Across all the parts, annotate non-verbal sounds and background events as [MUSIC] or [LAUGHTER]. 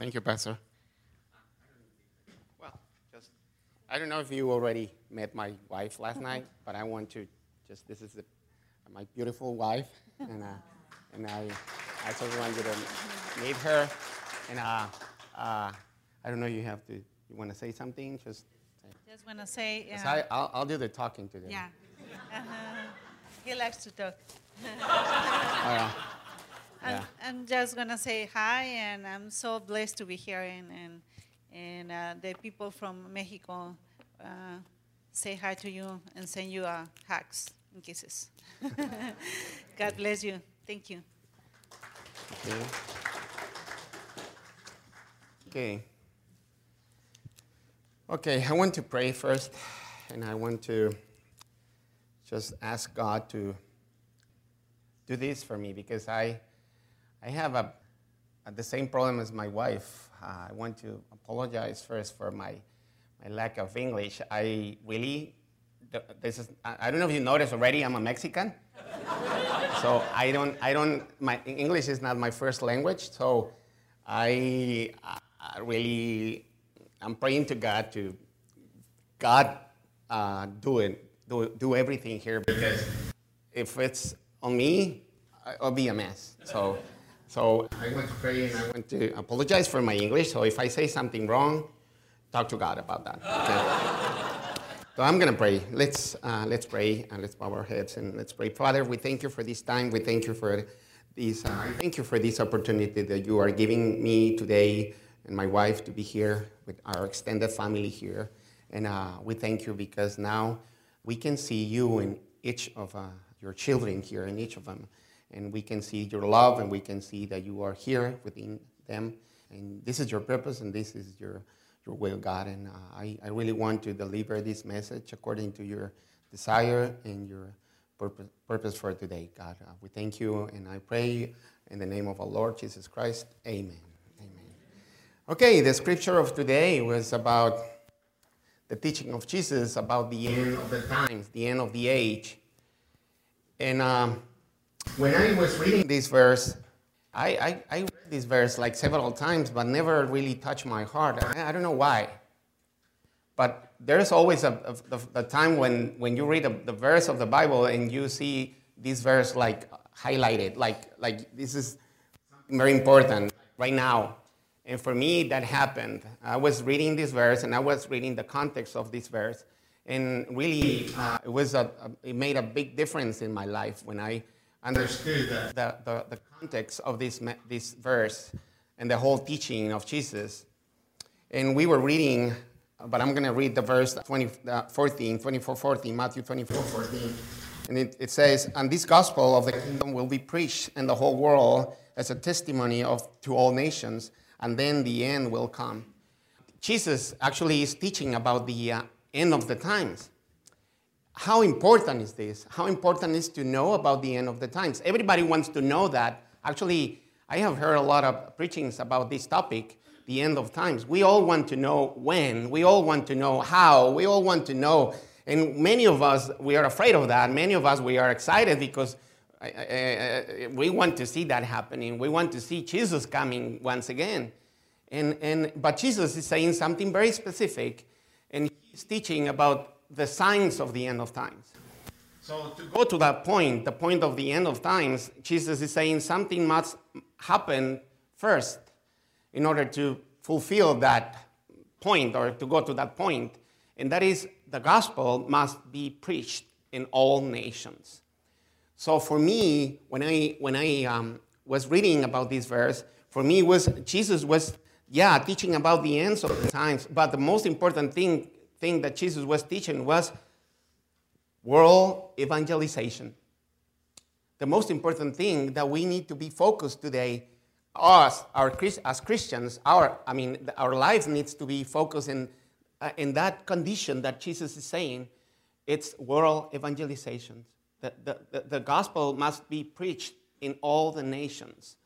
Thank you, Pastor. Well, just I don't know if you already met my wife last night, [LAUGHS] but I want to just this is the, my beautiful wife, and uh, and I I just want you to meet her, and uh, uh, I don't know you have to you want to say something just. Just want to say. uh, I, I'll, I'll do the talking today. yeah. Uh-huh. He likes to talk. [LAUGHS] Oh, yeah. I'm, Yeah. I'm just gonna say hi, and I'm so blessed to be here, and and, and uh, the people from Mexico uh, say hi to you and send you uh, hugs and kisses. [LAUGHS] God bless you. Thank you. Okay. Okay. Okay, I want to pray first, and I want to just ask God to do this for me because I, I have a, the same problem as my wife. Uh, I want to apologize first for my, my lack of English. I really, this is, I don't know if you noticed already, I'm a Mexican. So I don't, I don't, my English is not my first language, so I, I really, I'm praying to God to, God, uh, do it, do, do everything here because if it's on me, I'll be a mess. So, so I want to pray and I want to apologize for my English. So if I say something wrong, talk to God about that. Okay? [LAUGHS] So I'm going to pray. Let's, uh, let's pray and let's bow our heads and let's pray. Father, we thank you for this time. We thank you for this. Uh, thank you for this opportunity that you are giving me today and my wife to be here with our extended family here. And uh, we thank you because now we can see you in each of uh, your children here, in each of them. And we can see your love and we can see that you are here within them. And this is your purpose and this is your your will, God. And uh, I, I really want to deliver this message according to your desire and your purpose, purpose for today, God. Uh, we thank you, and I pray in the name of our Lord Jesus Christ. Amen. Amen. Okay, the scripture of today was about the teaching of Jesus about the end of the times, the end of the age. And um, when I was reading this verse, I, I, I read this verse like several times, but never really touched my heart. I, I don't know why. But there's always a, a, the time when, when you read the, the verse of the Bible and you see this verse like highlighted, like, like this is very important right now. And for me, that happened. I was reading this verse and I was reading the context of this verse. And really, uh, it, was a, a, it made a big difference in my life when I understood the, the, the, the context of this, this verse and the whole teaching of Jesus. And we were reading, but I'm going to read the verse 20, uh, 14, 24, 14, Matthew 24, 14. And it, it says, And this gospel of the kingdom will be preached in the whole world as a testimony of, to all nations, and then the end will come. Jesus actually is teaching about the uh, end of the times. How important is this? How important is to know about the end of the times? Everybody wants to know that. Actually, I have heard a lot of preachings about this topic, the end of times. We all want to know when. We all want to know how. We all want to know. And many of us, we are afraid of that. Many of us, we are excited because we want to see that happening. We want to see Jesus coming once again. And, and, but Jesus is saying something very specific, and he's teaching about the signs of the end of times. So, to go to that point, the point of the end of times, Jesus is saying something must happen first in order to fulfill that point or to go to that point, and that is the gospel must be preached in all nations. So for me, when I when I um, was reading about this verse, for me was Jesus was yeah teaching about the ends of the times, but the most important thing thing that Jesus was teaching was world evangelization. The most important thing that we need to be focused today, us our as Christians, our I mean our life needs to be focused in uh, in that condition that Jesus is saying. It's world evangelization. The, the, the, the gospel must be preached in all the nations.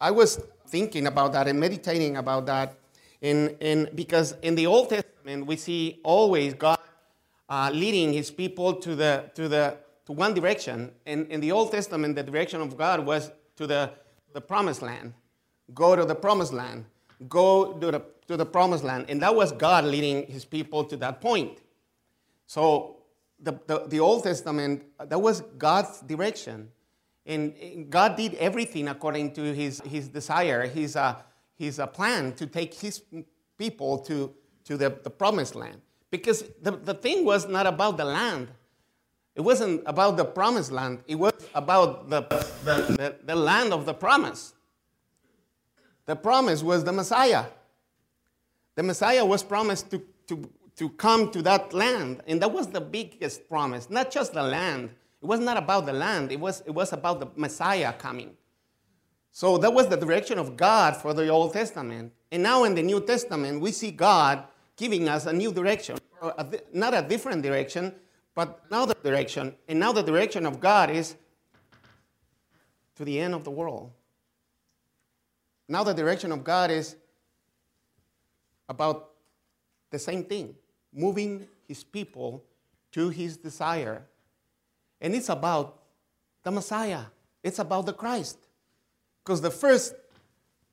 I was thinking about that and meditating about that, in, in, because in the Old Testament we see always God uh, leading His people to the to the to one direction. And in the Old Testament, the direction of God was to the the Promised Land. Go to the Promised Land. go to the, to the promised land. And that was God leading his people to that point. So the, the, the Old Testament, that was God's direction. And God did everything according to his, his desire, his, uh, his uh, plan to take his people to, to the, the promised land. Because the, the thing was not about the land, it wasn't about the promised land, it was about the, the, the, the land of the promise. The promise was the Messiah. The Messiah was promised to, to, to come to that land, and that was the biggest promise. Not just the land, it was not about the land, it was, it was about the Messiah coming. So that was the direction of God for the Old Testament. And now in the New Testament, we see God giving us a new direction, a, not a different direction, but another direction. And now the direction of God is to the end of the world. Now the direction of God is about the same thing, moving his people to his desire. And it's about the Messiah. It's about the Christ. Because the first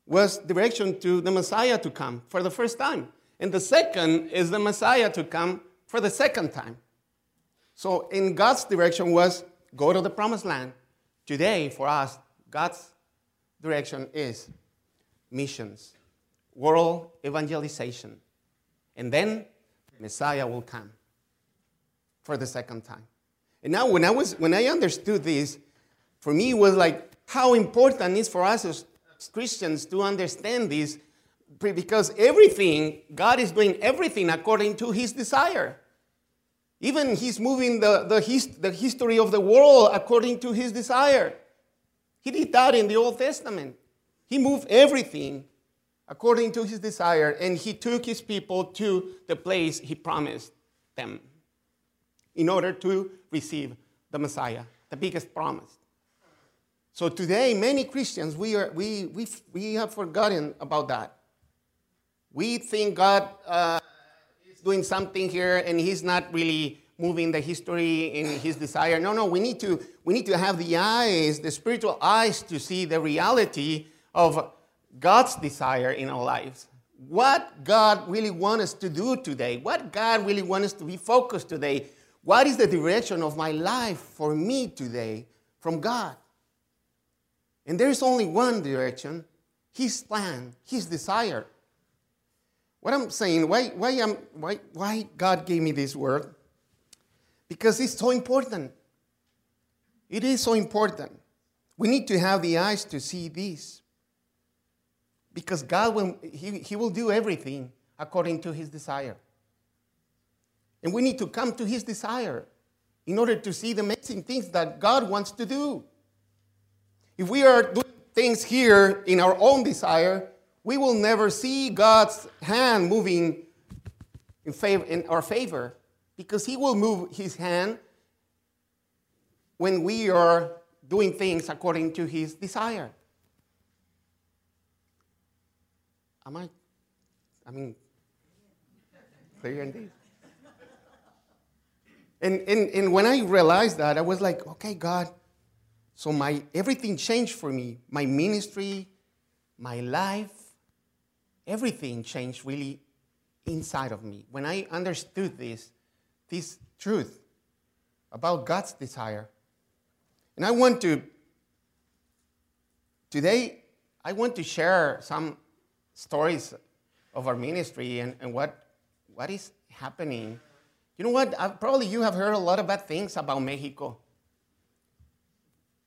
was direction to the Messiah to come for the first time. And the second is the Messiah to come for the second time. So in God's direction was go to the promised land. Today, for us, God's direction is missions, world evangelization. And then Messiah will come for the second time. And now when I was when I understood this, for me it was like how important it is for us as Christians to understand this because everything, God is doing everything according to his desire. Even he's moving the, the, his, the history of the world according to his desire. He did that in the Old Testament. He moved everything according to his desire, and he took his people to the place he promised them in order to receive the Messiah, the biggest promise. So today, many Christians, we, are, we, we, we have forgotten about that. We think God uh, is doing something here and he's not really moving the history in his desire. No, no, we need to, we need to have the eyes, the spiritual eyes to see the reality of God's desire in our lives. What God really wants us to do today, what God really wants us to be focused today. What is the direction of my life for me today from God? And there is only one direction His plan, His desire. What I'm saying, why, why, am, why, why God gave me this word? Because it's so important. It is so important. We need to have the eyes to see this. Because God will, he, he will do everything according to His desire. And we need to come to His desire in order to see the amazing things that God wants to do. If we are doing things here in our own desire, we will never see God's hand moving in, favor, in our favor because He will move His hand when we are doing things according to His desire. Am I? I mean, clear indeed. And, and, and when I realized that, I was like, okay, God, so my everything changed for me. My ministry, my life, everything changed really inside of me. When I understood this, this truth about God's desire. And I want to, today, I want to share some stories of our ministry and, and what, what is happening. You know what? I, probably you have heard a lot of bad things about Mexico.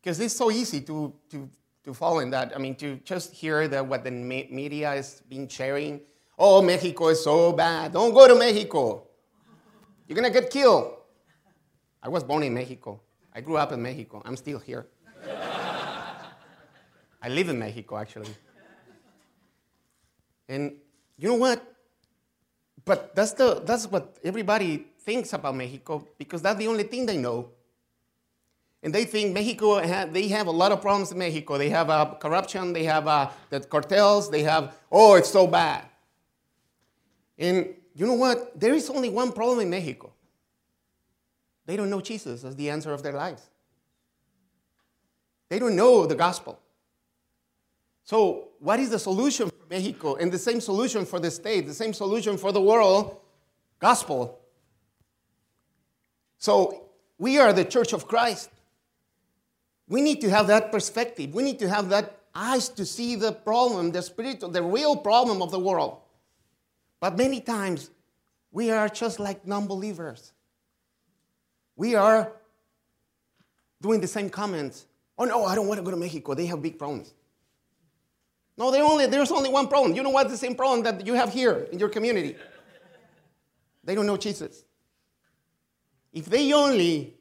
Because it's so easy to, to, to fall in that. I mean, to just hear that what the media is being sharing. Oh, Mexico is so bad. Don't go to Mexico. You're to get killed. I was born in Mexico. I grew up in Mexico. I'm still here. [LAUGHS] I live in Mexico, actually. And you know what? But that's, the, that's what everybody thinks about Mexico because that's the only thing they know. And they think Mexico, they have a lot of problems in Mexico. They have uh, corruption, they have uh, the cartels, they have, oh, it's so bad. And you know what? There is only one problem in Mexico. They don't know Jesus as the answer of their lives. They don't know the gospel. So, what is the solution for Mexico, and the same solution for the state, the same solution for the world gospel. So we are the church of Christ. We need to have that perspective. We need to have that eyes to see the problem, the spiritual, the real problem of the world. But many times we are just like non believers. We are doing the same comments. Oh no, I don't want to go to Mexico. They have big problems. No, only, there's only one problem. You know what? The same problem that you have here in your community. They don't know Jesus. If they only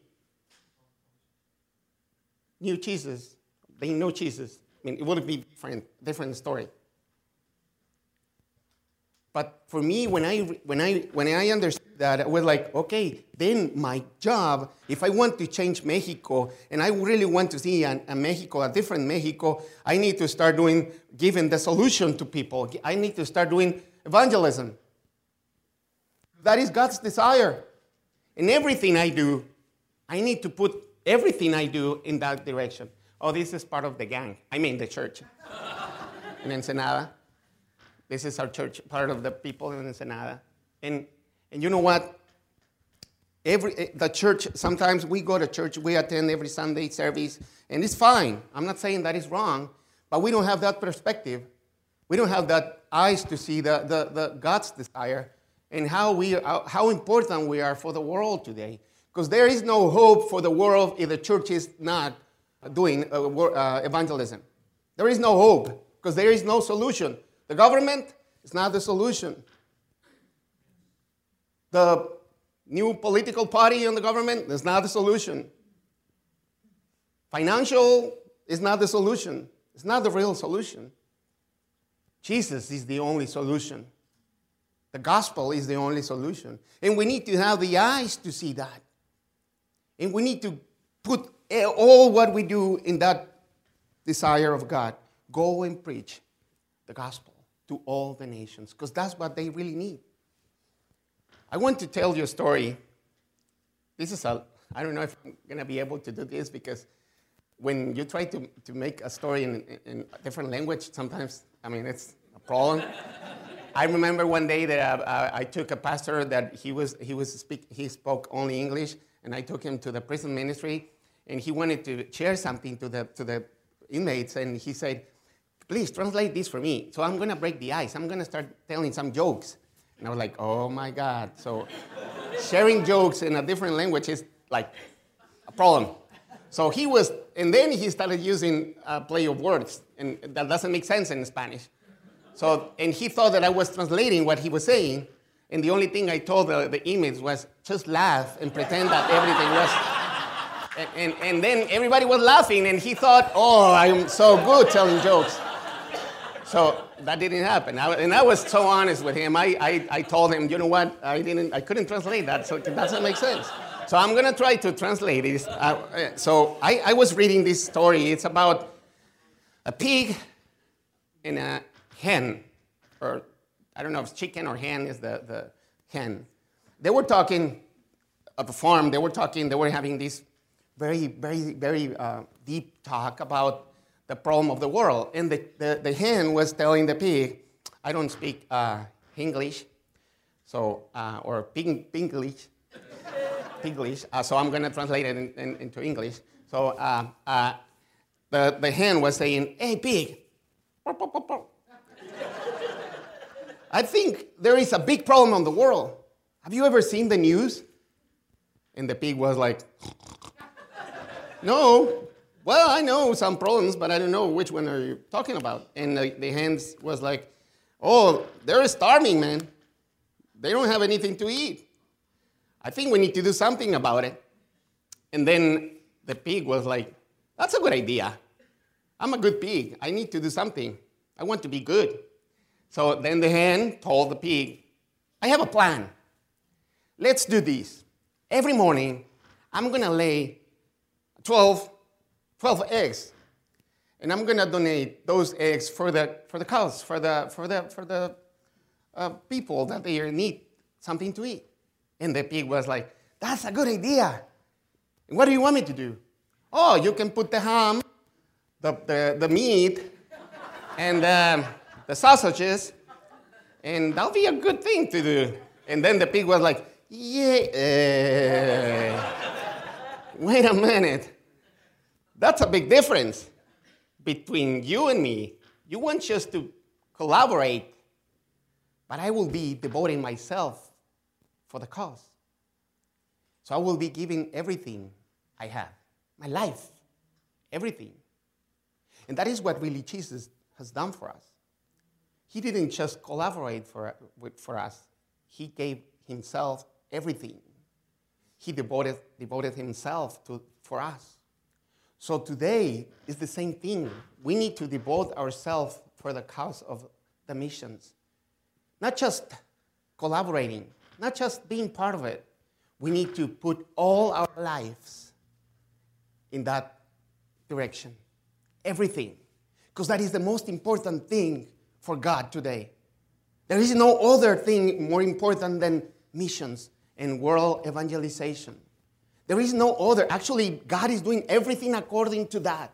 knew Jesus, they know Jesus, I mean, it would be different, different story. But for me, when I, when, I, when I understood that, I was like, okay, then my job, if I want to change Mexico and I really want to see a, a Mexico, a different Mexico, I need to start doing, giving the solution to people. I need to start doing evangelism. That is God's desire. In everything I do, I need to put everything I do in that direction. Oh, this is part of the gang. I mean, the church [LAUGHS] in Ensenada. This is our church, part of the people in Ensenada. And, and you know what? Every, eh, the church, sometimes we go to church, we attend every Sunday service, and it's fine. I'm not saying that is wrong, but we don't have that perspective. We don't have that eyes to see the, the, the God's desire and how, we, how important we are for the world today. Because there is no hope for the world if the church is not doing uh, uh, evangelism. There is no hope because there is no solution. The government is not the solution. The new political party in the government is not the solution. Financial is not the solution. It's not the real solution. Jesus is the only solution. The gospel is the only solution. And we need to have the eyes to see that. And we need to put all what we do in that desire of God. Go and preach the gospel to all the nations, because that's what they really need. I want to tell you a story. This is a, I don't know if I'm going to be able to do this because when you try to, to make a story in, in a different language, sometimes, I mean, it's a problem. I remember one day that uh, I took a pastor that he was he was speak, he spoke only English, and I took him to the prison ministry, and he wanted to share something to the, to the inmates, and he said, please translate this for me. So I'm going to break the ice. I'm going to start telling some jokes. And I was like, oh my God. So sharing jokes in a different language is like a problem. So he was, and then he started using a play of words, and that doesn't make sense in Spanish. So, and he thought that I was translating what he was saying, and the only thing I told the, the inmates was just laugh and pretend that everything was and, and, and then everybody was laughing, and he thought, oh, I'm so good telling jokes. So that didn't happen. I, and I was so honest with him. I, I, I told him, you know what? I, didn't, I couldn't translate that, so it doesn't make sense. So I'm going to try to translate this. Uh, so I, I was reading this story. It's about a pig and a hen, or I don't know if chicken or hen is the, the hen. They were talking at the farm, they were talking, they were having this very, very, very uh, deep talk about the problem of the world. And the, the, the hen was telling the pig, I don't speak uh, English, so, uh, or pig, Pinglish, [LAUGHS] Piglish, uh, so I'm going to translate it in, in, into English. So uh, uh, the, the hen was saying, hey, pig. [LAUGHS] I think there is a big problem on the world. Have you ever seen the news? And the pig was like, [LAUGHS] no. Well, I know some problems, but I don't know which one are you talking about. And the, the was like, oh, they're starving, man. They don't have anything to eat. I think we need to do something about it. And then the pig was like, that's a good idea. I'm a good pig. I need to do something. I want to be good. So then the hen told the pig, I have a plan. Let's do this. Every morning, I'm going to lay 12, 12 eggs. And I'm going to donate those eggs for the, for the cows, for the, for the, for the uh, people that they need something to eat. And the pig was like, That's a good idea. What do you want me to do? Oh, you can put the ham, the, the, the meat, and um, the sausages, and that'll be a good thing to do. And then the pig was like, yeah. Wait a minute. That's a big difference between you and me. You want just to collaborate, but I will be devoting myself for the cause. So I will be giving everything I have, my life, everything. And that is what really Jesus has done for us. He didn't just collaborate for, for us, He gave Himself everything. He devoted, devoted Himself to, for us. So today is the same thing. We need to devote ourselves for the cause of the missions. Not just collaborating, not just being part of it. We need to put all our lives in that direction. Everything. Because that is the most important thing for God today. There is no other thing more important than missions and world evangelization. There is no other. Actually, God is doing everything according to that.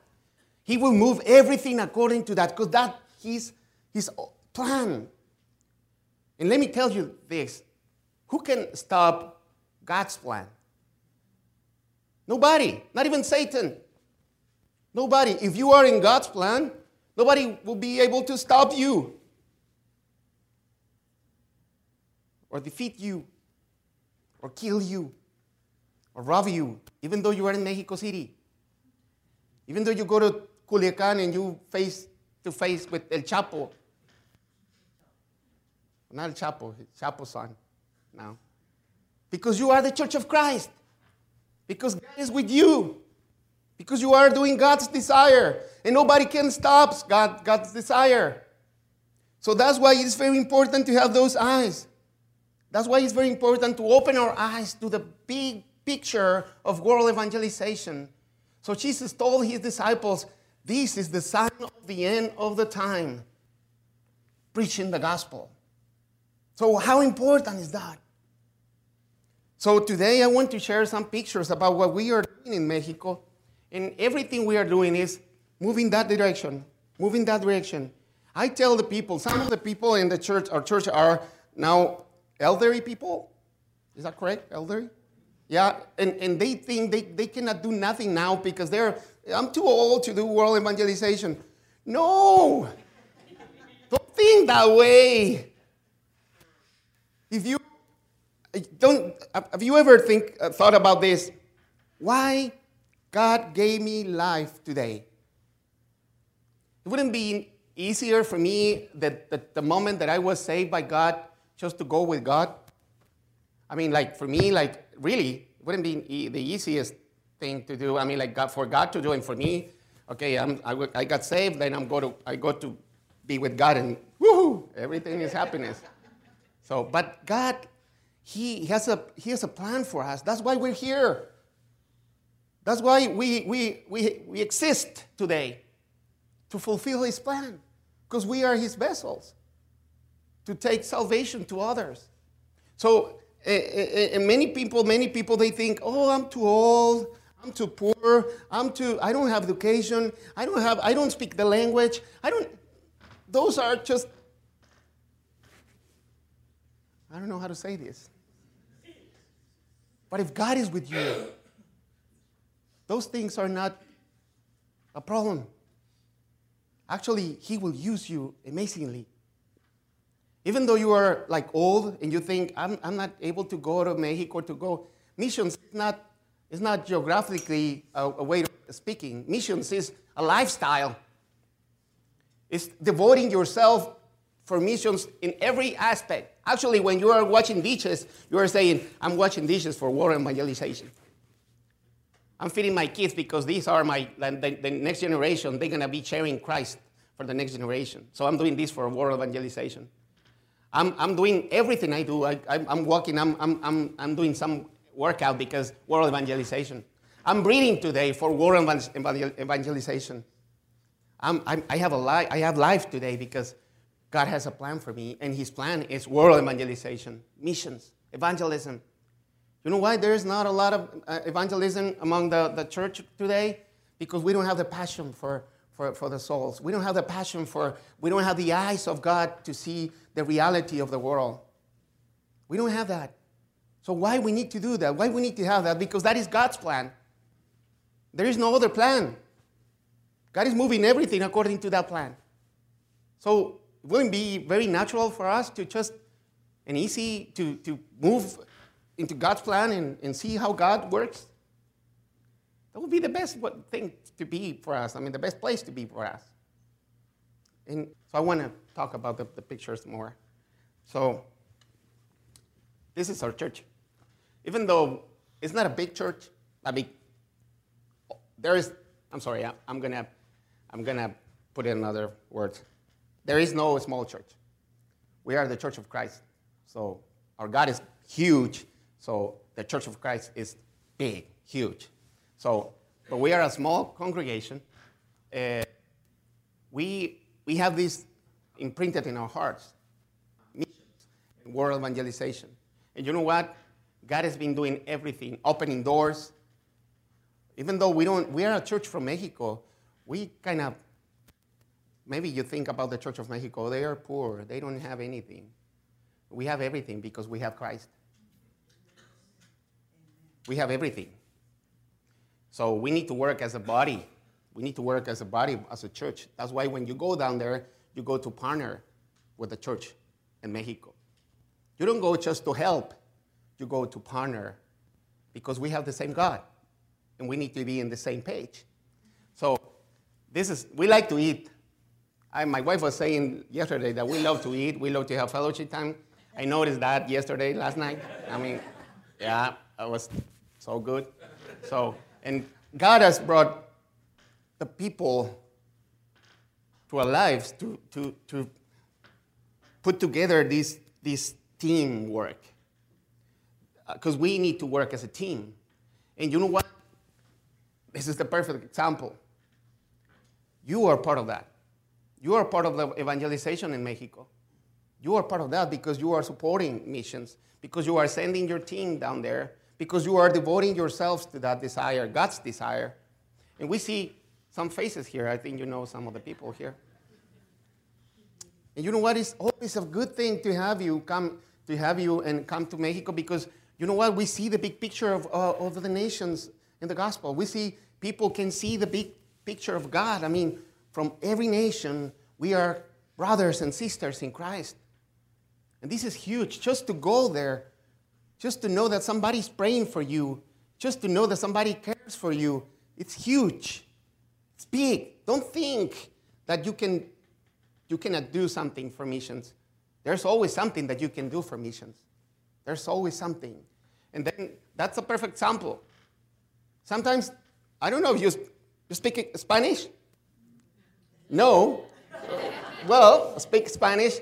He will move everything according to that because that is his uh, plan. And let me tell you this who can stop God's plan? Nobody, not even Satan. Nobody. If you are in God's plan, nobody will be able to stop you or defeat you or kill you or rob you, even though you are in Mexico City. Even though you go to Culiacan and you face to face with El Chapo. Not El Chapo, Chapo's son now. Because you are the church of Christ. Because God is with you. Because you are doing God's desire. And nobody can stop God, God's desire. So that's why it's very important to have those eyes. That's why it's very important to open our eyes to the big picture of world evangelization. So Jesus told his disciples, This is the sign of the end of the time preaching the gospel. So, how important is that? So, today I want to share some pictures about what we are doing in Mexico. And everything we are doing is moving that direction, moving that direction. I tell the people, some of the people in the church, our church, are now elderly people. Is that correct? Elderly? Yeah, and, and they think they, they cannot do nothing now because they're, I'm too old to do world evangelization. No! Don't think that way. If you don't, have you ever think, uh, thought about this? Why God gave me life today? It wouldn't be easier for me that, that the moment that I was saved by God just to go with God? I mean, like for me, like really, it wouldn't be the easiest thing to do. I mean, like God, for God to do, and for me, okay, I'm, I, I got saved, then I'm go to, I go to be with God, and woohoo, everything is happiness. So, but God, he has a He has a plan for us. That's why we're here. That's why we we we, we exist today to fulfill His plan, because we are His vessels to take salvation to others. So, eh, eh, eh, and many people, many people, they think, oh, I'm too old. I'm too poor. I'm too, I don't have education. I don't have, I don't speak the language. I don't, those are just, I don't know how to say this. But if God is with you, those things are not a problem. Actually, He will use you amazingly. Even though you are like old and you think, I'm, I'm not able to go to Mexico to go, missions is not, is not geographically a, a way of speaking. Missions is a lifestyle. It's devoting yourself for missions in every aspect. Actually, when you are watching dishes, you are saying, I'm watching dishes for world evangelization. I'm feeding my kids because these are my, the, the next generation. They're to be sharing Christ for the next generation. So I'm doing this for world evangelization. I'm, I'm doing everything I do. I, am walking, I'm, I'm, I'm, I'm doing some workout because world evangelization. I'm breathing today for world evangelization. I'm, I'm, i have a life, I have life today because God has a plan for me, and His plan is world evangelization, missions, evangelism. You know why there's not a lot of uh, evangelism among the, the church today? Because we don't have the passion for, for, for the souls. We don't have the passion for, we don't have the eyes of God to see the reality of the world. We don't have that. So why we need to do that? Why we need to have that? Because that is God's plan. There is no other plan. God is moving everything according to that plan. So it wouldn't be very natural for us to just and easy to, to move into God's plan and, and see how God works. That would be the best thing to be for us. I mean, the best place to be for us. And so I want to talk about the, the pictures more. So this is our church. Even though it's not a big church, I mean, there is, I'm sorry, I, I'm going to I'm gonna put in another word. There is no small church. We are the church of Christ. So our God is huge. So the church of Christ is big, huge. So, but we are a small congregation. Uh, we, we have this imprinted in our hearts missions world evangelization. And you know what? God has been doing everything, opening doors. Even though we don't, we are a church from Mexico, we kind of, maybe you think about the Church of Mexico, they are poor, they don't have anything. We have everything because we have Christ. We have everything. So we need to work as a body. We need to work as a body, as a church. That's why when you go down there, you go to partner with the church in Mexico. You don't go just to help, you go to partner because we have the same God and we need to be in the same page. So this is, we like to eat. I, my wife was saying yesterday that we love to eat, we love to have fellowship time. I noticed that yesterday, last night. I mean, yeah, I was so good. So, and God has brought the people to our lives to, to, to put together this, this teamwork. Because uh, we need to work as a team. And you know what? This is the perfect example. You are part of that. You are part of the evangelization in Mexico. You are part of that because you are supporting missions, because you are sending your team down there, because you are devoting yourselves to that desire, God's desire. And we see some faces here. I think you know some of the people here. And you know what? It's always a good thing to have you come to have you and come to Mexico because you know what? We see the big picture of, uh, of the nations in the gospel. We see people can see the big picture of God. I mean, from every nation, we are brothers and sisters in Christ. And this is huge. Just to go there, just to know that somebody's praying for you, just to know that somebody cares for you, it's huge. It's big. Don't think that you can you cannot do something for missions. There's always something that you can do for missions. There's always something. And then that's a perfect example. Sometimes, I don't know if you, you speak Spanish? No. well, speak Spanish.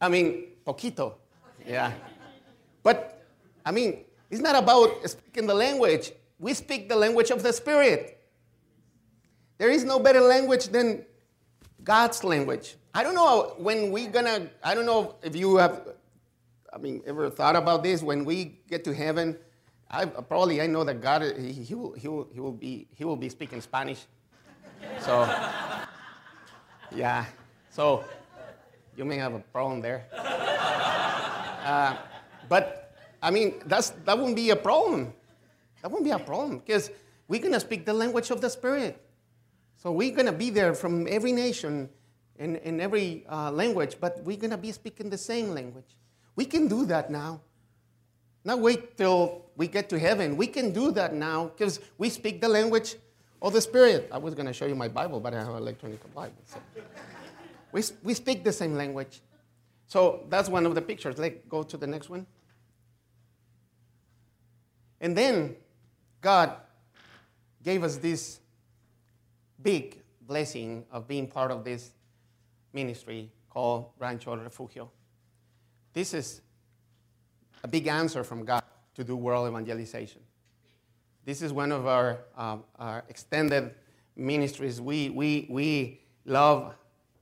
I mean, poquito. Yeah. But, I mean, it's not about speaking the language. We speak the language of the Spirit. There is no better language than God's language. I don't know when we're gonna, I don't know if you have, I mean, ever thought about this? When we get to heaven, I probably I know that God, he, he, will, he, will, he, will be, he will be speaking Spanish. So, yeah. So, you may have a problem there. Uh, but I mean, that's, that wouldn't be a problem. That wouldn't be a problem because we're going to speak the language of the Spirit. So we're going to be there from every nation in, in every uh, language, but we're going to be speaking the same language. We can do that now. Not wait till we get to heaven. We can do that now because we speak the language of the Spirit. I was going to show you my Bible, but I have an electronic Bible. So. we, we speak the same language. So that's one of the pictures. Let's go to the next one. And then God gave us this big blessing of being part of this ministry called Rancho Refugio. This is a big answer from God to do world evangelization. This is one of our, um, our extended ministries. We, we, we love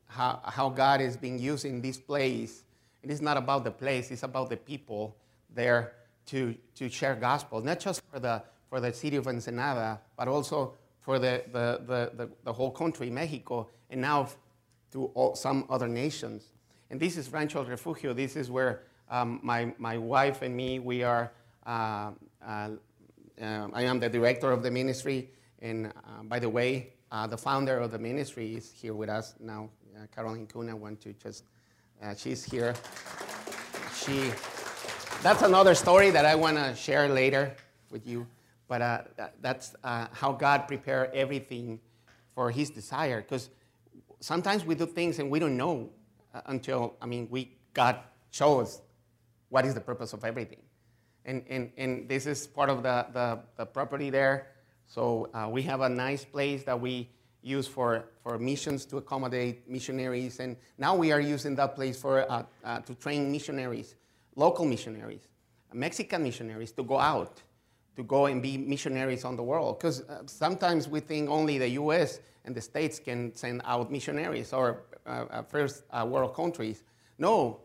how, how God is being used in this place. It is not about the place, it's about the people there to, to share gospel, not just for the, for the city of Ensenada, but also for the, the, the, the, the whole country, Mexico, and now to all, some other nations. And this is Rancho Refugio. This is where um, my, my wife and me, we are, uh, uh, uh, I am the director of the ministry. And uh, by the way, uh, the founder of the ministry is here with us now. Uh, Caroline Kuhn, I want to just, she's here. She, that's another story that I want to share later with you. But uh, that's uh, how God prepared everything for His desire. Because sometimes we do things and we don't know uh, until, I mean, we God shows what is the purpose of everything. And, and, and this is part of the, the, the property there. So uh, we have a nice place that we use for, for missions to accommodate missionaries. And now we are using that place for, uh, uh, to train missionaries, local missionaries, Mexican missionaries to go out, to go and be missionaries on the world. Because uh, sometimes we think only the US and the States can send out missionaries or uh, uh, first uh, world countries. No,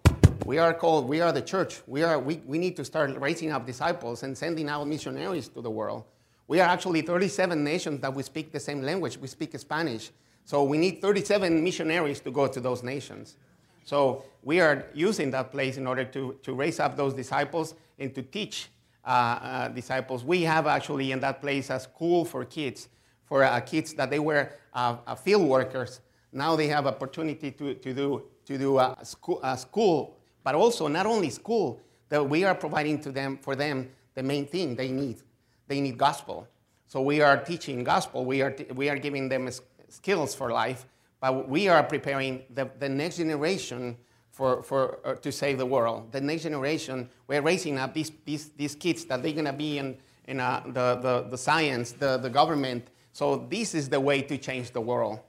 we are called, we are the church. We, are, we, we need to start raising up disciples and sending out missionaries to the world. We are actually 37 nations that we speak the same language. We speak Spanish. So we need 37 missionaries to go to those nations. So we are using that place in order to, to raise up those disciples and to teach uh, uh, disciples. We have actually in that place a school for kids, for uh, kids that they were uh, uh, field workers. Now they have opportunity to, to do, to do a school, a school, but also not only school, that we are providing to them, for them the main thing they need, they need gospel. So we are teaching gospel. We are, we are giving them skills for life, but we are preparing the, the next generation for, for, uh, to save the world. The next generation, we're raising up these, these, these kids that they're going to be in, in uh, the, the, the science, the, the government. So this is the way to change the world,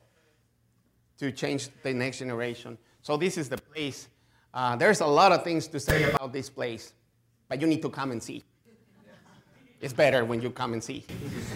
to change the next generation. So this is the place. Uh, there's a lot of things to say about this place, but you need to come and see it's better when you come and see.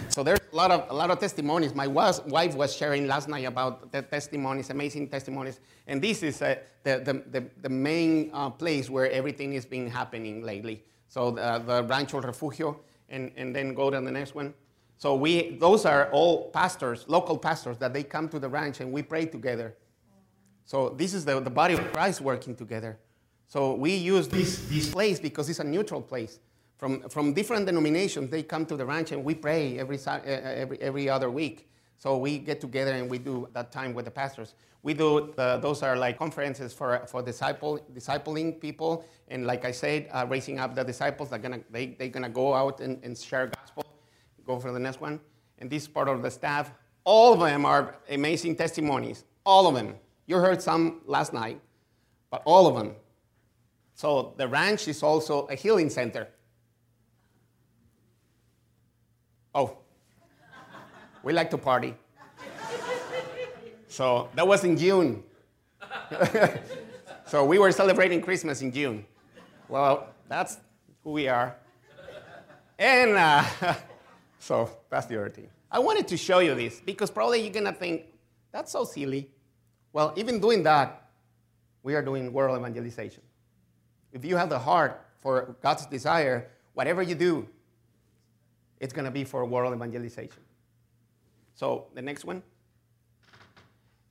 So there's a lot of, a lot of testimonies. My wife was sharing last night about the testimonies, amazing testimonies. And this is uh, the, the, the, the, main uh, place where everything is been happening lately. So the, the Rancho Refugio, and, and then go to the next one. So we, those are all pastors, local pastors, that they come to the ranch and we pray together. So this is the, the body of Christ working together. So we use this, this place because it's a neutral place from, from different denominations, they come to the ranch and we pray every, every, every other week. So we get together and we do that time with the pastors. We do, those are like conferences for, for disciple, discipling people. And like I said, uh, raising up the disciples, they're gonna, they, they're gonna go out and, and share gospel. Go for the next one. And this part of the staff, all of them are amazing testimonies. All of them. You heard some last night, but all of them. So the ranch is also a healing center. Oh, we like to party. So that was in June. [LAUGHS] so we were celebrating Christmas in June. Well, that's who we are. And uh, [LAUGHS] so that's the other thing. I wanted to show you this because probably you're going to think, that's so silly. Well, even doing that, we are doing world evangelization. If you have the heart for God's desire, whatever you do, it's going to be for world evangelization. So the next one.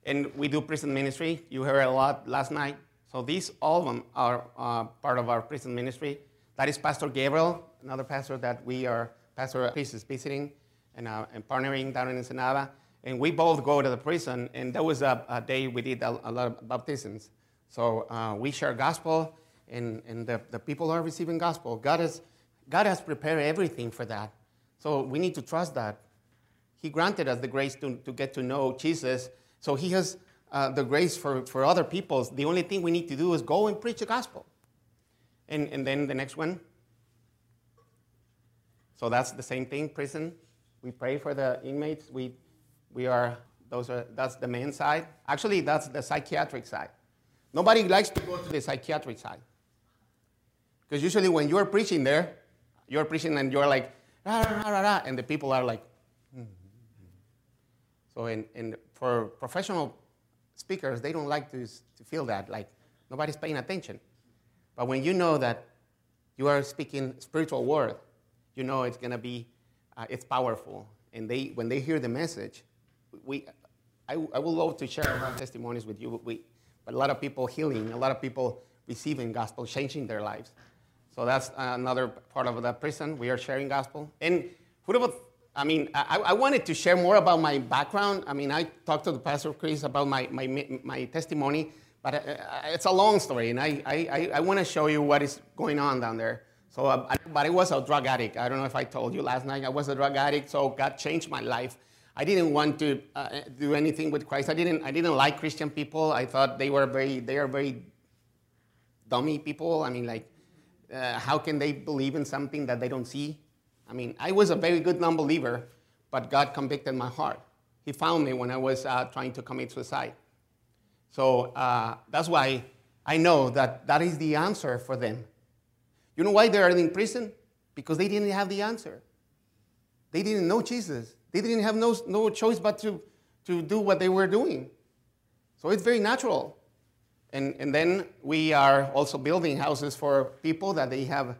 And we do prison ministry. You heard a lot last night. So these, all of them are uh, part of our prison ministry. That is Pastor Gabriel, another pastor that we are, Pastor Chris is visiting and, uh, and partnering down in Ensenada. And we both go to the prison, and that was a, a day we did a, a, lot of baptisms. So uh, we share gospel, and, and the, the people are receiving gospel. God has, God has prepared everything for that. So we need to trust that. He granted us the grace to, to get to know Jesus. So he has uh, the grace for, for other people. The only thing we need to do is go and preach the gospel. And, and then the next one. So that's the same thing, prison. We pray for the inmates. We, we are, those are, that's the main side. Actually, that's the psychiatric side. Nobody likes to go to the psychiatric side. Because usually when you're preaching there, you're preaching and you're like, rah, rah, rah, rah, and the people are like, mm-hmm. so in, in, for professional speakers, they don't like to, to feel that, like nobody's paying attention. But when you know that you are speaking spiritual word, you know it's going to be, uh, it's powerful and they, when they hear the message, we, I, I would love to share our testimonies with you, but, we, but a lot of people healing, a lot of people receiving gospel, changing their lives. So that's another part of the prison. We are sharing gospel. And who would I mean, I, I, wanted to share more about my background. I mean, I talked to the Pastor Chris about my, my, my testimony, but uh, it's a long story, and I, I, I want to show you what is going on down there. So, uh, but I was a drug addict. I don't know if I told you last night. I was a drug addict, so God changed my life. I didn't want to uh, do anything with Christ. I didn't, I didn't like Christian people. I thought they were very, they are very dummy people. I mean, like, uh, how can they believe in something that they don't see? I mean, I was a very good non-believer, but God convicted my heart. He found me when I was uh, trying to commit suicide. So uh, that's why I know that that is the answer for them. You know why they are in prison? Because they didn't have the answer. They didn't know Jesus. They didn't have no, no choice but to, to do what they were doing. So it's very natural. And, and then we are also building houses for people that they have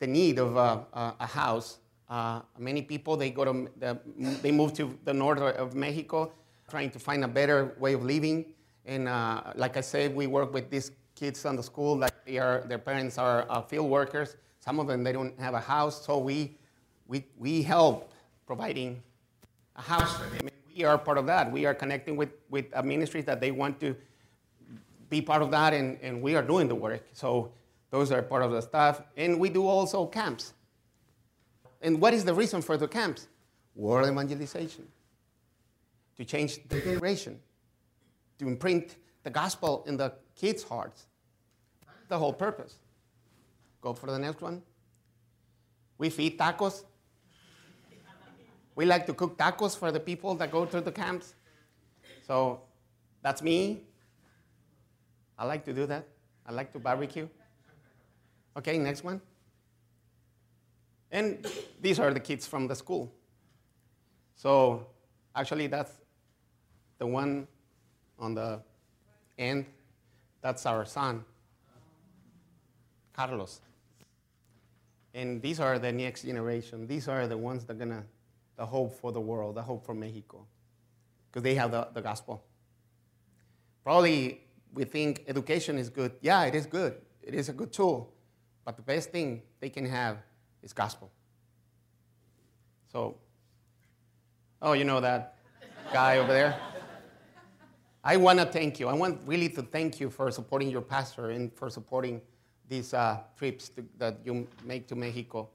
the need of a, a, a house. Uh, many people, they, go to the, they move to the north of Mexico trying to find a better way of living. And uh, like I said, we work with these kids on the school that they are, their parents are uh, field workers. Some of them, they don't have a house. So we, we, we help providing a house for them. we are part of that. We are connecting with, with a ministry that they want to be part of that, and, and we are doing the work. So those are part of the stuff. And we do also camps. And what is the reason for the camps? World evangelization. To change the generation. To imprint the gospel in the kids' hearts. The whole purpose. Go for the next one. We feed tacos. We like to cook tacos for the people that go to the camps. So that's me. I like to do that. I like to barbecue. Okay, next one. And these are the kids from the school. So actually, that's the one on the end. That's our son, Carlos. And these are the next generation. These are the ones that are gonna, the hope for the world, the hope for Mexico, because they have the, the gospel. Probably we think education is good. Yeah, it is good. It is a good tool. But the best thing they can have is gospel. So, oh, you know that guy over there? I want to thank you. I want really to thank you for supporting your pastor and for supporting these uh, trips to, that you make to Mexico.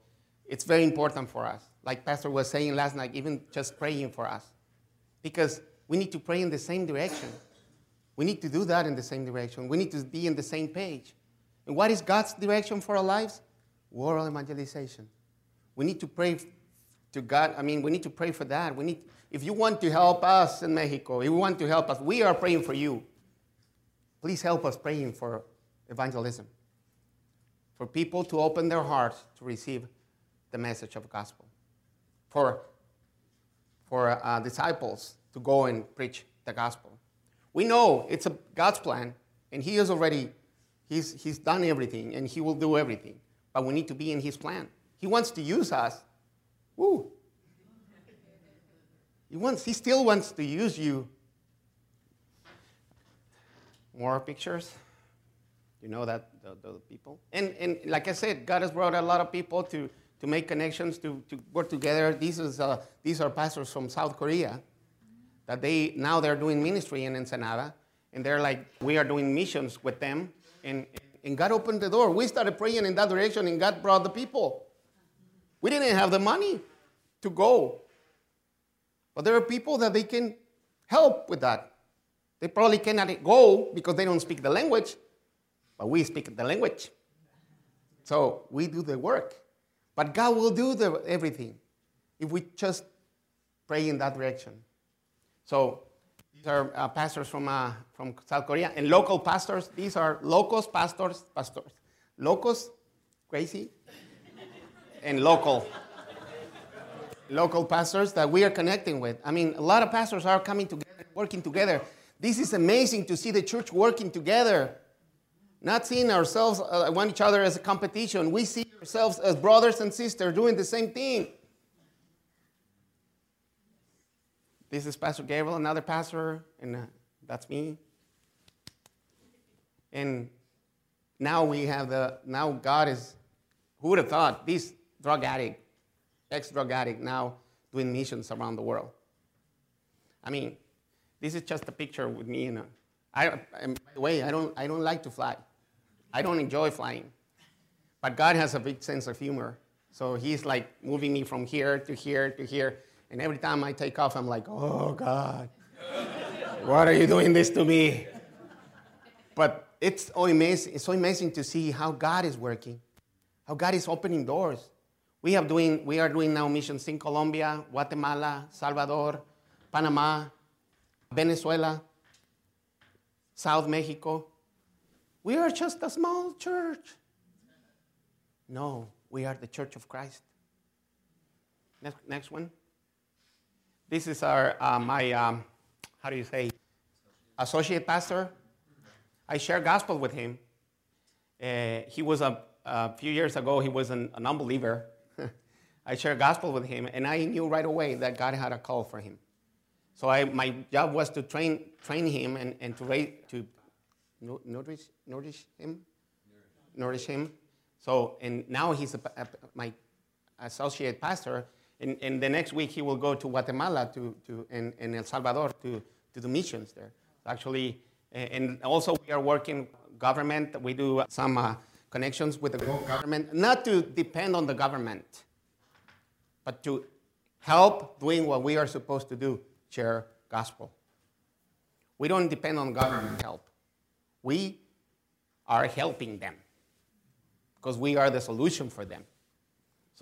It's very important for us. Like Pastor was saying last night, even just praying for us. Because we need to pray in the same direction. We need to do that in the same direction. We need to be in the same page. And what is God's direction for our lives? World evangelization. We need to pray to God. I mean, we need to pray for that. We need, if you want to help us in Mexico, if you want to help us, we are praying for you. Please help us praying for evangelism, for people to open their hearts to receive the message of the gospel, for, for uh, disciples to go and preach the gospel. We know it's a God's plan, and He has already, he's, he's done everything, and He will do everything. But we need to be in His plan. He wants to use us. Woo! He, wants, he still wants to use you. More pictures. You know that, the, the people. And, and like I said, God has brought a lot of people to, to make connections, to, to work together. These, is, uh, these are pastors from South Korea that they now they're doing ministry in Ensenada, and they're like, we are doing missions with them, and, and God opened the door. We started praying in that direction, and God brought the people. We didn't have the money to go, but there are people that they can help with that. They probably cannot go because they don't speak the language, but we speak the language. So we do the work. But God will do the, everything if we just pray in that direction. So these are uh, pastors from, uh, from South Korea and local pastors. These are locos pastors, pastors. Locos, crazy, and local. local pastors that we are connecting with. I mean, a lot of pastors are coming together, working together. This is amazing to see the church working together, not seeing ourselves, uh, one each other as a competition. We see ourselves as brothers and sisters doing the same thing. This is Pastor Gabriel, another pastor, and uh, that's me. And now we have the, now God is, who would have thought, this drug addict, ex drug addict, now doing missions around the world. I mean, this is just a picture with me. And I, and by the way, I don't, I don't like to fly. I don't enjoy flying. But God has a big sense of humor. So he's like moving me from here to here to here. And every time I take off, I'm like, oh, God, what are you doing this to me? But it's so amazing, it's so amazing to see how God is working, how God is opening doors. We, have doing, we are doing now missions in Colombia, Guatemala, Salvador, Panama, Venezuela, South Mexico. We are just a small church. No, we are the church of Christ. Next, next one. This is our, uh, my, um, how do you say, associate pastor. I share gospel with him. Uh, he was a, a, few years ago, he was an, an unbeliever. [LAUGHS] I shared gospel with him, and I knew right away that God had a call for him. So I, my job was to train, train him and, and to, raise, to nourish, nourish him, nourish him. So, and now he's a, a, my associate pastor, and, and the next week he will go to Guatemala to, to, and, and El Salvador to, to do missions there. Actually, and also we are working government. We do some uh, connections with the government, not to depend on the government, but to help doing what we are supposed to do, share gospel. We don't depend on government help. We are helping them because we are the solution for them.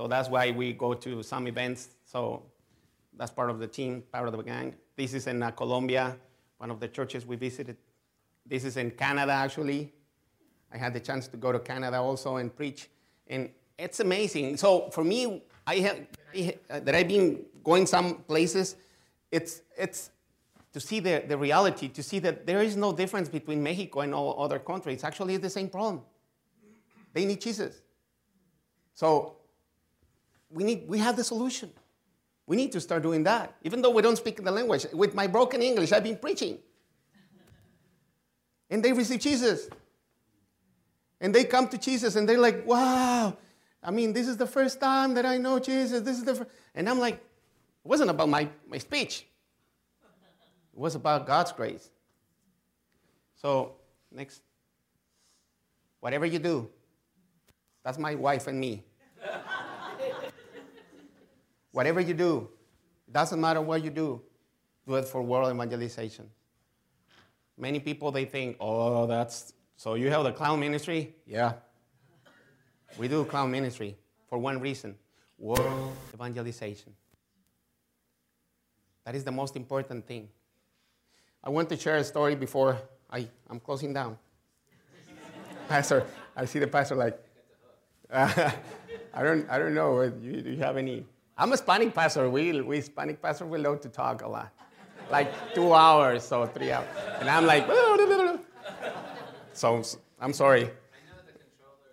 So that's why we go to some events. So that's part of the team, part of the gang. This is in uh, Colombia, one of the churches we visited. This is in Canada, actually. I had the chance to go to Canada also and preach. And it's amazing. So for me, I have, that I've been going some places, it's, it's to see the, the reality, to see that there is no difference between Mexico and all other countries. Actually, It's the same problem. They need Jesus. So we, need, we have the solution. We need to start doing that. Even though we don't speak the language, with my broken English, I've been preaching. And they receive Jesus. And they come to Jesus and they're like, wow, I mean, this is the first time that I know Jesus. This is the first. And I'm like, it wasn't about my, my speech, it was about God's grace. So, next. Whatever you do, that's my wife and me. Whatever you do, it doesn't matter what you do, do it for world evangelization. Many people they think, oh, that's so you have the clown ministry? Yeah. We do clown ministry for one reason world evangelization. That is the most important thing. I want to share a story before I, I'm closing down. [LAUGHS] pastor, I see the pastor like, uh, [LAUGHS] I, don't, I don't know. Do you, do you have any? I'm a Hispanic pastor. We, we Hispanic pastor, we love to talk a lot. Like two hours or three hours. And I'm like, so I'm sorry.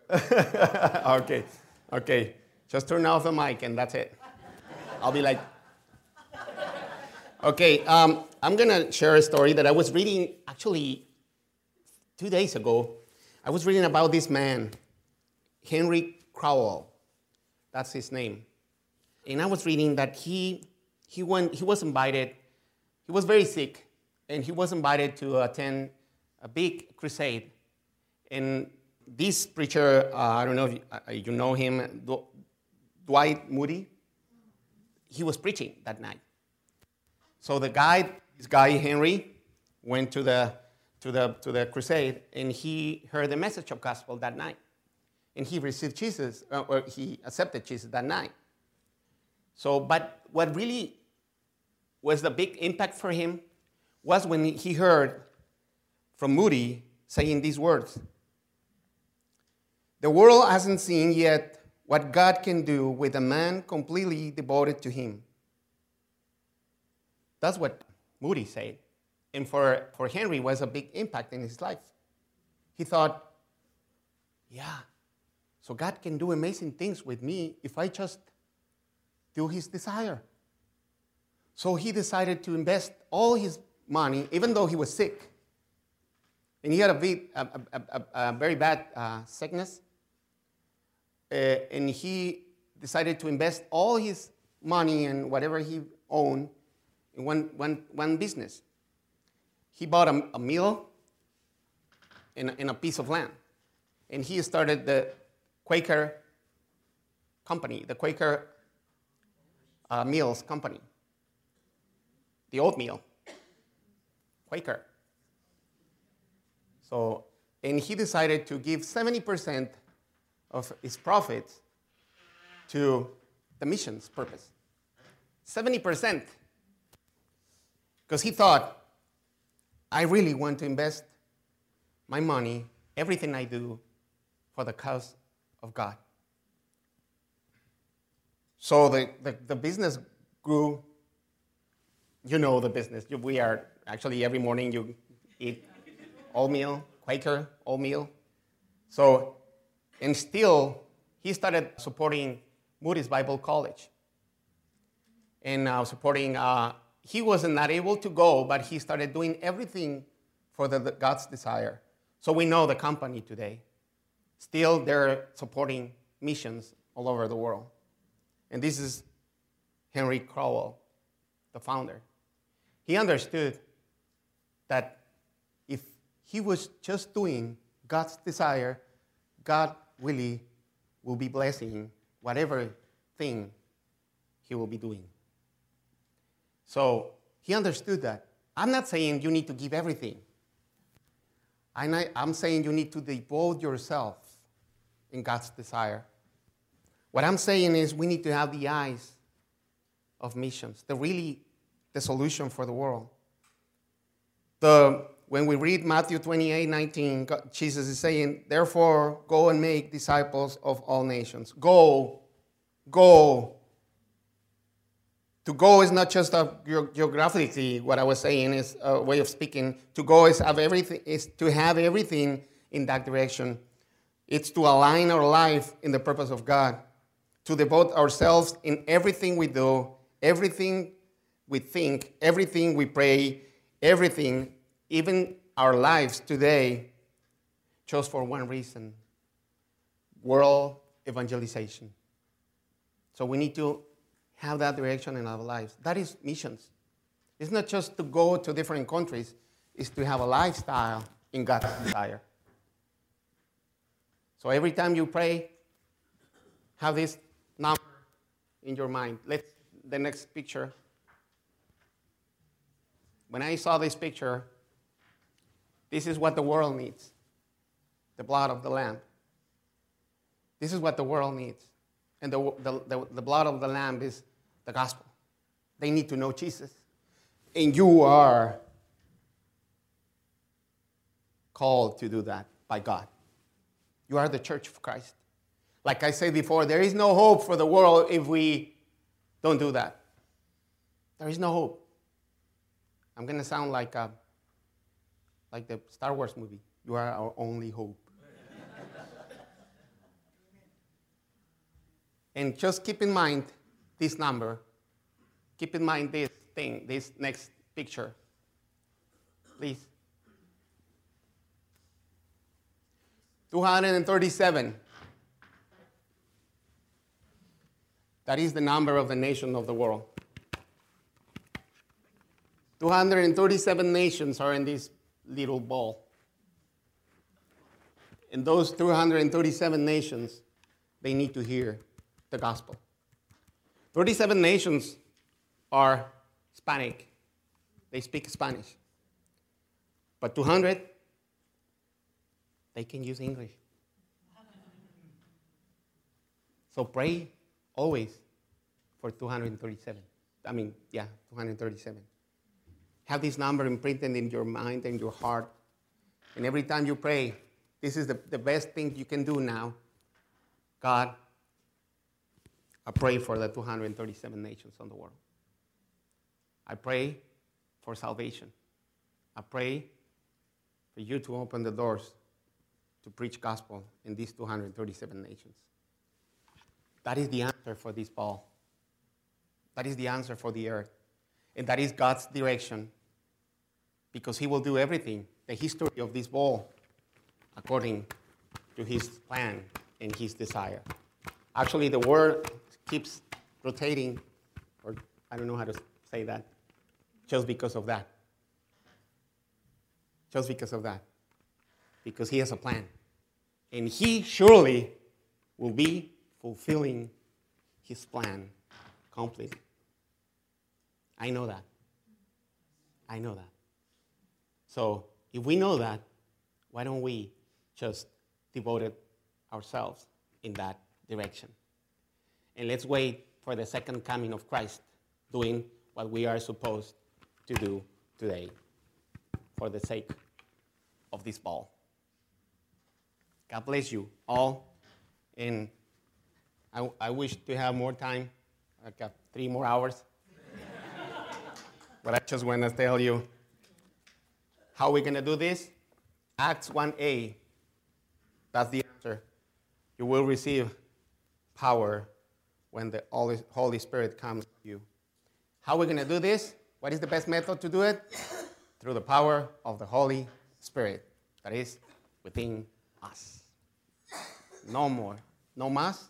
[LAUGHS] okay, okay. Just turn off the mic and that's it. I'll be like, okay, um, I'm gonna share a story that I was reading actually two days ago. I was reading about this man, Henry Crowell. That's his name. And I was reading that he, he, went, he was invited, he was very sick, and he was invited to attend a big crusade. And this preacher, uh, I don't know if you, uh, know him, Dwight Moody, he was preaching that night. So the guy, this guy Henry, went to the, to the, to the crusade and he heard the message of gospel that night. And he received Jesus, uh, or he accepted Jesus that night. So, but what really was the big impact for him was when he heard from Moody saying these words The world hasn't seen yet what God can do with a man completely devoted to Him. That's what Moody said. And for, for Henry was a big impact in his life. He thought, yeah, so God can do amazing things with me if I just do his desire. So he decided to invest all his money, even though he was sick. And he had a, a, a, a, a very bad uh, sickness. Uh, and he decided to invest all his money and whatever he owned in one, one, one business. He bought a, a mill and, and a piece of land. And he started the Quaker company, the Quaker uh, Mills company, the oatmeal, Quaker. So, and he decided to give 70% of his profits to the missions purpose. 70%. Because he thought, I really want to invest my money, everything I do, for the cause of God. So the, the, the business grew. You know the business. We are actually every morning you eat oatmeal, Quaker oatmeal. So, and still, he started supporting Moody's Bible College. And uh, supporting, uh, he wasn't able to go, but he started doing everything for the, the God's desire. So we know the company today. Still, they're supporting missions all over the world. And this is Henry Crowell, the founder. He understood that if he was just doing God's desire, God really will be blessing whatever thing he will be doing. So he understood that. I'm not saying you need to give everything. I'm saying you need to devote yourself in God's desire. What I'm saying is we need to have the eyes of missions, the really the solution for the world. The, when we read Matthew 28 19, God, Jesus is saying, Therefore, go and make disciples of all nations. Go, go. To go is not just a geographically, what I was saying is a way of speaking. To go is, have everything, is to have everything in that direction. It's to align our life in the purpose of God, to devote ourselves in everything we do, everything we think, everything we pray, everything, even our lives today, just for one reason world evangelization. So we need to have that direction in our lives. That is missions. It's not just to go to different countries, it's to have a lifestyle in God's desire. So every time you pray, have this in your mind. Let's the next picture. When I saw this picture, this is what the world needs. The blood of the lamb. This is what the world needs. And the, the, the, the blood of the lamb is the gospel. They need to know Jesus. And you are called to do that by God. You are the church of Christ. Like I said before, there is no hope for the world if we don't do that. There is no hope. I'm going to sound like, a, like the Star Wars movie. You are our only hope. and just keep in mind this number. Keep in mind this thing, this next picture. Please. 237. That is the number of the nation of the world. 237 nations are in this little ball. And those 237 nations, they need to hear the gospel. 37 nations are Hispanic, they speak Spanish. But 200, they can use English. So pray always for 237. I mean, yeah, 237. Have this number imprinted in your mind and your heart. And every time you pray, this is the, the best thing you can do now. God, I pray for the 237 nations on the world. I pray for salvation. I pray for you to open the doors to preach gospel in these 237 nations. That is the answer for this ball. That is the answer for the earth. And that is God's direction because He will do everything, the history of this ball, according to His plan and His desire. Actually, the world keeps rotating, or I don't know how to say that, just because of that. Just because of that. Because He has a plan. And He surely will be fulfilling His plan completely. I know that. I know that. So if we know that, why don't we just devote ourselves in that direction? And let's wait for the second coming of Christ, doing what we are supposed to do today for the sake of this ball. God bless you all. And I, I wish to have more time. I got uh, three more hours. but I just want to tell you how we're going to do this. Acts 1a. That's the answer. You will receive power when the Holy Spirit comes to you. How we're going to do this? What is the best method to do it? Through the power of the Holy Spirit that is within us. No more, no más.